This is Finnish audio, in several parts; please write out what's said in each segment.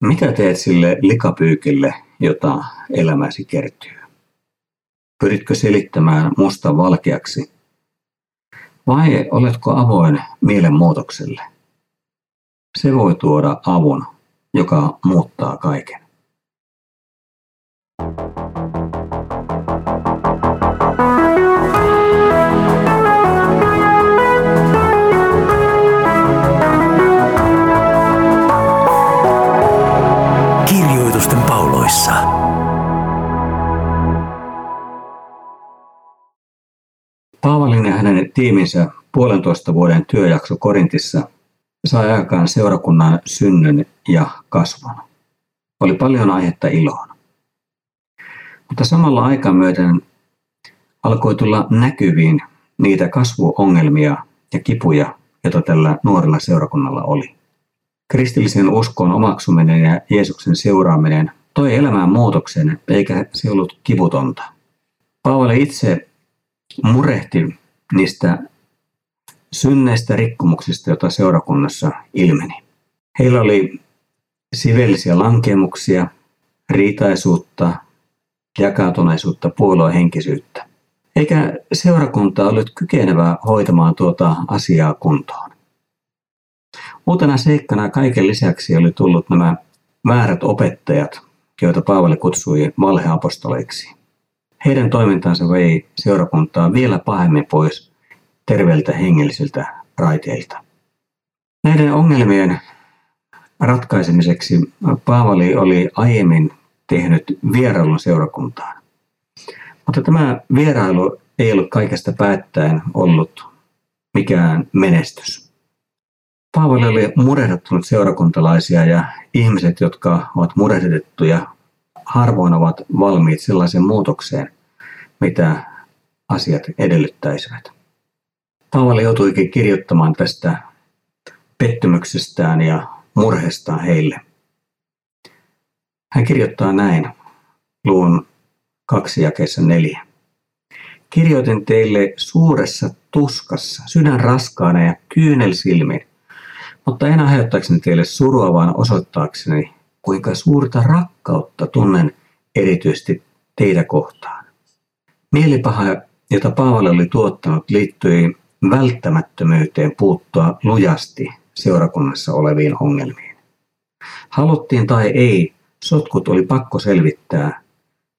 Mitä teet sille likapyykille, jota elämäsi kertyy? Pyritkö selittämään musta valkeaksi? Vai oletko avoin mielenmuutokselle? Se voi tuoda avun, joka muuttaa kaiken. Puolentoista vuoden työjakso Korintissa sai aikaan seurakunnan synnyn ja kasvun. Oli paljon aihetta iloon. Mutta samalla aikaa myöten alkoi tulla näkyviin niitä kasvuongelmia ja kipuja, joita tällä nuorella seurakunnalla oli. Kristillisen uskon omaksuminen ja Jeesuksen seuraaminen toi elämään muutoksen, eikä se ollut kivutonta. Paavali itse murehti niistä synneistä rikkomuksista, joita seurakunnassa ilmeni. Heillä oli sivellisiä lankemuksia, riitaisuutta, jakautuneisuutta, puoluehenkisyyttä. Eikä seurakunta ollut kykenevää hoitamaan tuota asiaa kuntoon. Uutena seikkana kaiken lisäksi oli tullut nämä väärät opettajat, joita Paavali kutsui valheapostoleiksi. Heidän toimintansa vei seurakuntaa vielä pahemmin pois terveiltä hengellisiltä raiteilta. Näiden ongelmien ratkaisemiseksi Paavali oli aiemmin tehnyt vierailun seurakuntaan. Mutta tämä vierailu ei ollut kaikesta päättäen ollut mikään menestys. Paavali oli murehduttanut seurakuntalaisia ja ihmiset, jotka ovat murehditettuja, harvoin ovat valmiit sellaiseen muutokseen, mitä asiat edellyttäisivät. Paavali joutuikin kirjoittamaan tästä pettymyksestään ja murhestaan heille. Hän kirjoittaa näin luvun kaksi jakeessa neljä. Kirjoitin teille suuressa tuskassa, sydän raskaana ja kyynelsilmin, mutta en aiheuttaakseni teille surua, vaan osoittaakseni, kuinka suurta rakkautta tunnen erityisesti teitä kohtaan. Mielipaha, jota Paavali oli tuottanut, liittyi välttämättömyyteen puuttua lujasti seurakunnassa oleviin ongelmiin. Haluttiin tai ei, sotkut oli pakko selvittää,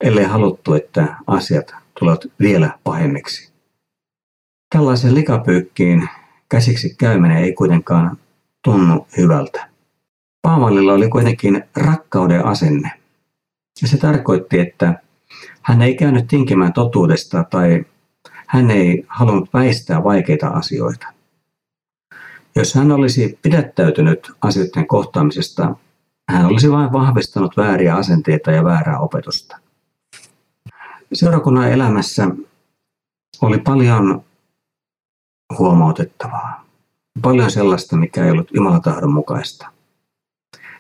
ellei haluttu, että asiat tulevat vielä pahemmiksi. Tällaisen likapyykkiin käsiksi käyminen ei kuitenkaan tunnu hyvältä. Paavalilla oli kuitenkin rakkauden asenne. Ja se tarkoitti, että hän ei käynyt tinkimään totuudesta tai hän ei halunnut väistää vaikeita asioita. Jos hän olisi pidättäytynyt asioiden kohtaamisesta, hän olisi vain vahvistanut vääriä asenteita ja väärää opetusta. Seurakunnan elämässä oli paljon huomautettavaa. Paljon sellaista, mikä ei ollut Jumalan tahdon mukaista.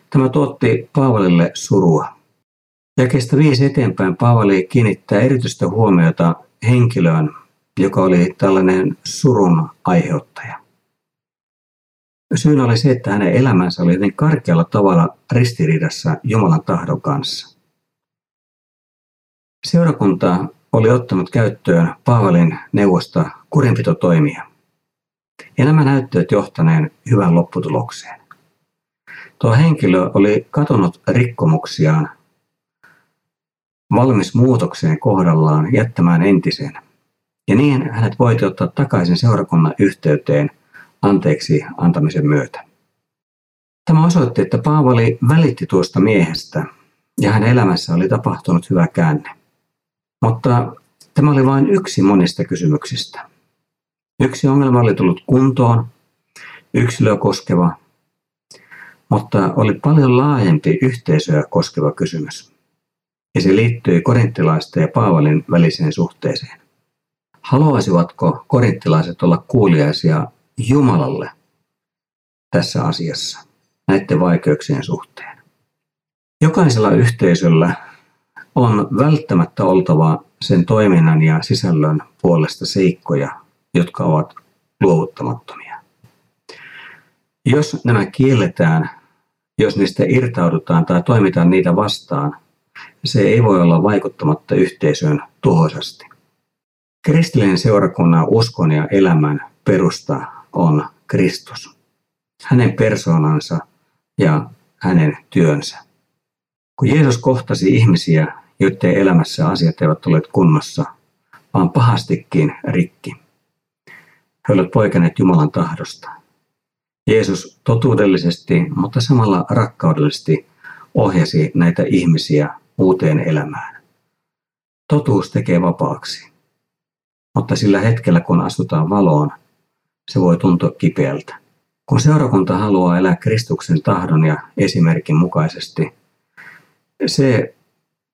Tämä tuotti Paavalille surua. kestä viisi eteenpäin Paavali kiinnittää erityistä huomiota henkilöön, joka oli tällainen surun aiheuttaja. Syynä oli se, että hänen elämänsä oli niin karkealla tavalla ristiriidassa Jumalan tahdon kanssa. Seurakunta oli ottanut käyttöön Paavalin neuvosta kurinpitotoimia. Ja nämä näyttöt johtaneen hyvän lopputulokseen. Tuo henkilö oli katonut rikkomuksiaan, valmis muutokseen kohdallaan jättämään entisen. Ja niin hänet voiti ottaa takaisin seurakunnan yhteyteen anteeksi antamisen myötä. Tämä osoitti, että Paavali välitti tuosta miehestä ja hänen elämässä oli tapahtunut hyvä käänne. Mutta tämä oli vain yksi monista kysymyksistä. Yksi ongelma oli tullut kuntoon, yksilöä koskeva, mutta oli paljon laajempi yhteisöä koskeva kysymys. Ja se liittyi korinttilaisten ja Paavalin väliseen suhteeseen. Haluaisivatko korinttilaiset olla kuuliaisia Jumalalle tässä asiassa näiden vaikeuksien suhteen? Jokaisella yhteisöllä on välttämättä oltava sen toiminnan ja sisällön puolesta seikkoja, jotka ovat luovuttamattomia. Jos nämä kielletään jos niistä irtaudutaan tai toimitaan niitä vastaan, se ei voi olla vaikuttamatta yhteisöön tuhoisasti. Kristillinen seurakunnan uskon ja elämän perusta on Kristus, hänen persoonansa ja hänen työnsä. Kun Jeesus kohtasi ihmisiä, joiden elämässä asiat eivät ole kunnossa, vaan pahastikin rikki, he olivat poikanneet Jumalan tahdosta. Jeesus totuudellisesti, mutta samalla rakkaudellisesti ohjasi näitä ihmisiä uuteen elämään. Totuus tekee vapaaksi, mutta sillä hetkellä kun astutaan valoon, se voi tuntua kipeältä. Kun seurakunta haluaa elää Kristuksen tahdon ja esimerkin mukaisesti, se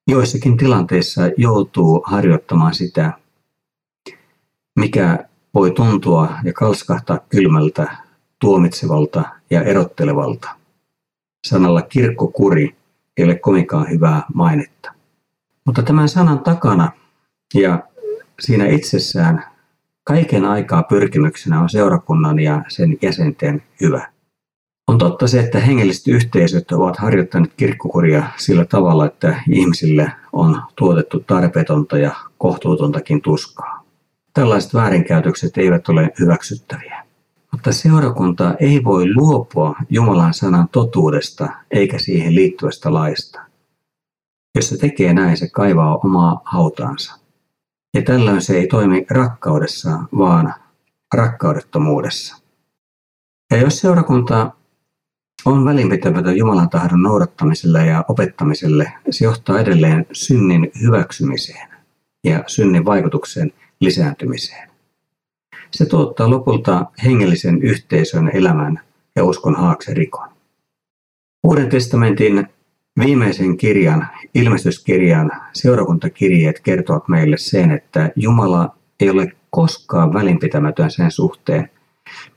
joissakin tilanteissa joutuu harjoittamaan sitä, mikä voi tuntua ja kalskahtaa kylmältä, tuomitsevalta ja erottelevalta. Sanalla kirkkokuri ei ole kovinkaan hyvää mainetta. Mutta tämän sanan takana ja siinä itsessään kaiken aikaa pyrkimyksenä on seurakunnan ja sen jäsenten hyvä. On totta se, että hengelliset yhteisöt ovat harjoittaneet kirkkokuria sillä tavalla, että ihmisille on tuotettu tarpeetonta ja kohtuutontakin tuskaa. Tällaiset väärinkäytökset eivät ole hyväksyttäviä. Mutta seurakunta ei voi luopua Jumalan sanan totuudesta eikä siihen liittyvästä laista. Jos se tekee näin, se kaivaa omaa hautaansa. Ja tällöin se ei toimi rakkaudessa, vaan rakkaudettomuudessa. Ja jos seurakunta on välinpitämätön Jumalan tahdon noudattamiselle ja opettamiselle, se johtaa edelleen synnin hyväksymiseen ja synnin vaikutuksen lisääntymiseen. Se tuottaa lopulta hengellisen yhteisön elämän ja uskon haakserikon. Uuden testamentin viimeisen kirjan, ilmestyskirjan seurakuntakirjeet kertovat meille sen, että Jumala ei ole koskaan välinpitämätön sen suhteen,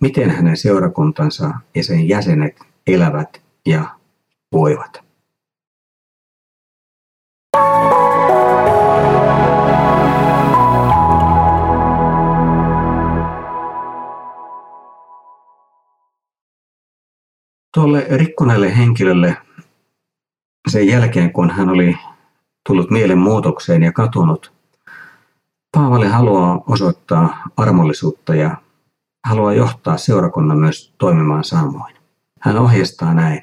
miten hänen seurakuntansa ja sen jäsenet elävät ja voivat. Tuolle rikkoneelle henkilölle sen jälkeen, kun hän oli tullut mielenmuutokseen ja katunut, Paavali haluaa osoittaa armollisuutta ja haluaa johtaa seurakunnan myös toimimaan samoin. Hän ohjeistaa näin.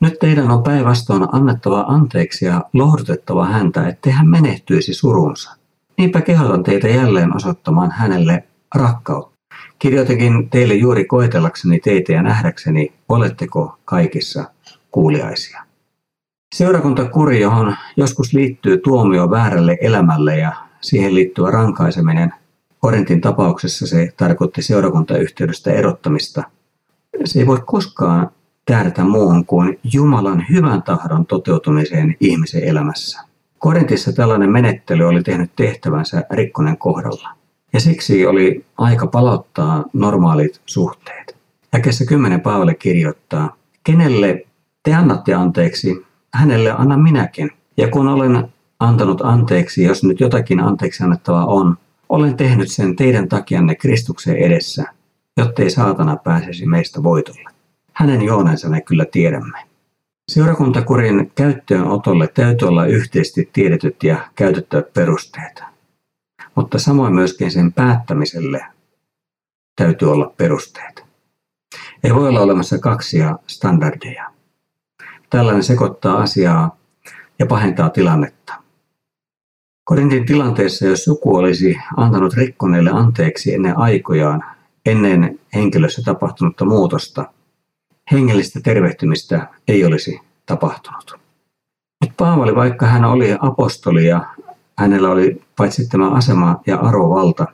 Nyt teidän on päinvastoin annettava anteeksi ja lohdutettava häntä, ettei hän menehtyisi surunsa. Niinpä kehotan teitä jälleen osoittamaan hänelle rakkautta. Kirjoitakin teille juuri koetellakseni teitä ja nähdäkseni, oletteko kaikissa kuuliaisia. Seurakuntakuri, johon joskus liittyy tuomio väärälle elämälle ja siihen liittyvä rankaiseminen, Korintin tapauksessa se tarkoitti seurakuntayhteydestä erottamista – se ei voi koskaan tähdätä muuhun kuin Jumalan hyvän tahdon toteutumiseen ihmisen elämässä. Korintissa tällainen menettely oli tehnyt tehtävänsä rikkonen kohdalla. Ja siksi oli aika palauttaa normaalit suhteet. Äkessä kymmenen Paavali kirjoittaa, kenelle te annatte anteeksi, hänelle annan minäkin. Ja kun olen antanut anteeksi, jos nyt jotakin anteeksi annettavaa on, olen tehnyt sen teidän takianne Kristuksen edessä, jottei saatana pääsisi meistä voitolle. Hänen joonensa me kyllä tiedämme. Seurakuntakurin käyttöönotolle täytyy olla yhteisesti tiedetyt ja käytettävät perusteet. Mutta samoin myöskin sen päättämiselle täytyy olla perusteet. Ei voi olla olemassa kaksia standardeja. Tällainen sekoittaa asiaa ja pahentaa tilannetta. Korintin tilanteessa, jos joku olisi antanut rikkoneelle anteeksi ennen aikojaan, ennen henkilössä tapahtunutta muutosta, hengellistä tervehtymistä ei olisi tapahtunut. Nyt Paavali, vaikka hän oli apostoli ja hänellä oli paitsi tämä asema ja arvovalta,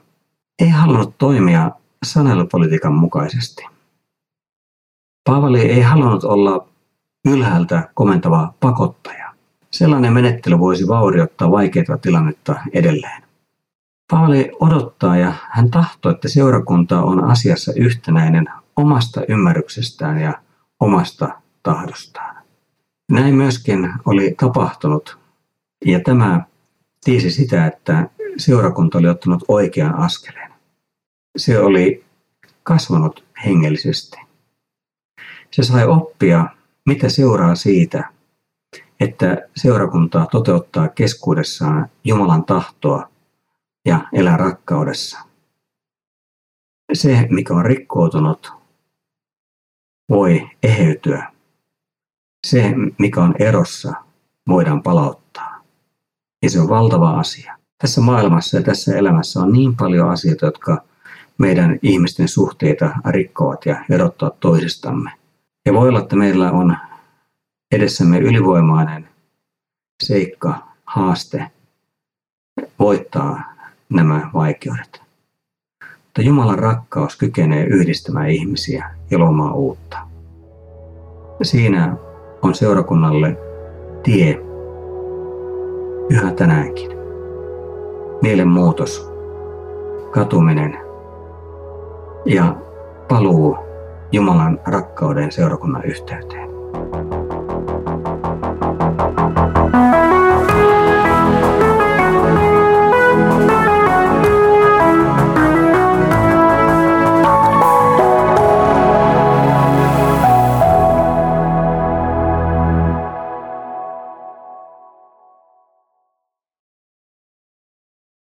ei halunnut toimia sanelupolitiikan mukaisesti. Paavali ei halunnut olla ylhäältä komentava pakottaja. Sellainen menettely voisi vaurioittaa vaikeaa tilannetta edelleen. Paavali odottaa ja hän tahtoo, että seurakunta on asiassa yhtenäinen omasta ymmärryksestään ja omasta tahdostaan. Näin myöskin oli tapahtunut ja tämä tiisi sitä, että seurakunta oli ottanut oikean askeleen. Se oli kasvanut hengellisesti. Se sai oppia mitä seuraa siitä, että seurakunta toteuttaa keskuudessaan Jumalan tahtoa ja elää rakkaudessa. Se, mikä on rikkoutunut, voi eheytyä. Se, mikä on erossa, voidaan palauttaa. Ja se on valtava asia. Tässä maailmassa ja tässä elämässä on niin paljon asioita, jotka meidän ihmisten suhteita rikkovat ja erottavat toisistamme. Ja voi olla, että meillä on edessämme ylivoimainen seikka, haaste voittaa nämä vaikeudet. Mutta Jumalan rakkaus kykenee yhdistämään ihmisiä ja luomaan uutta. Siinä on seurakunnalle tie yhä tänäänkin. Mielenmuutos, katuminen ja paluu Jumalan rakkauden seurakunnan yhteyteen.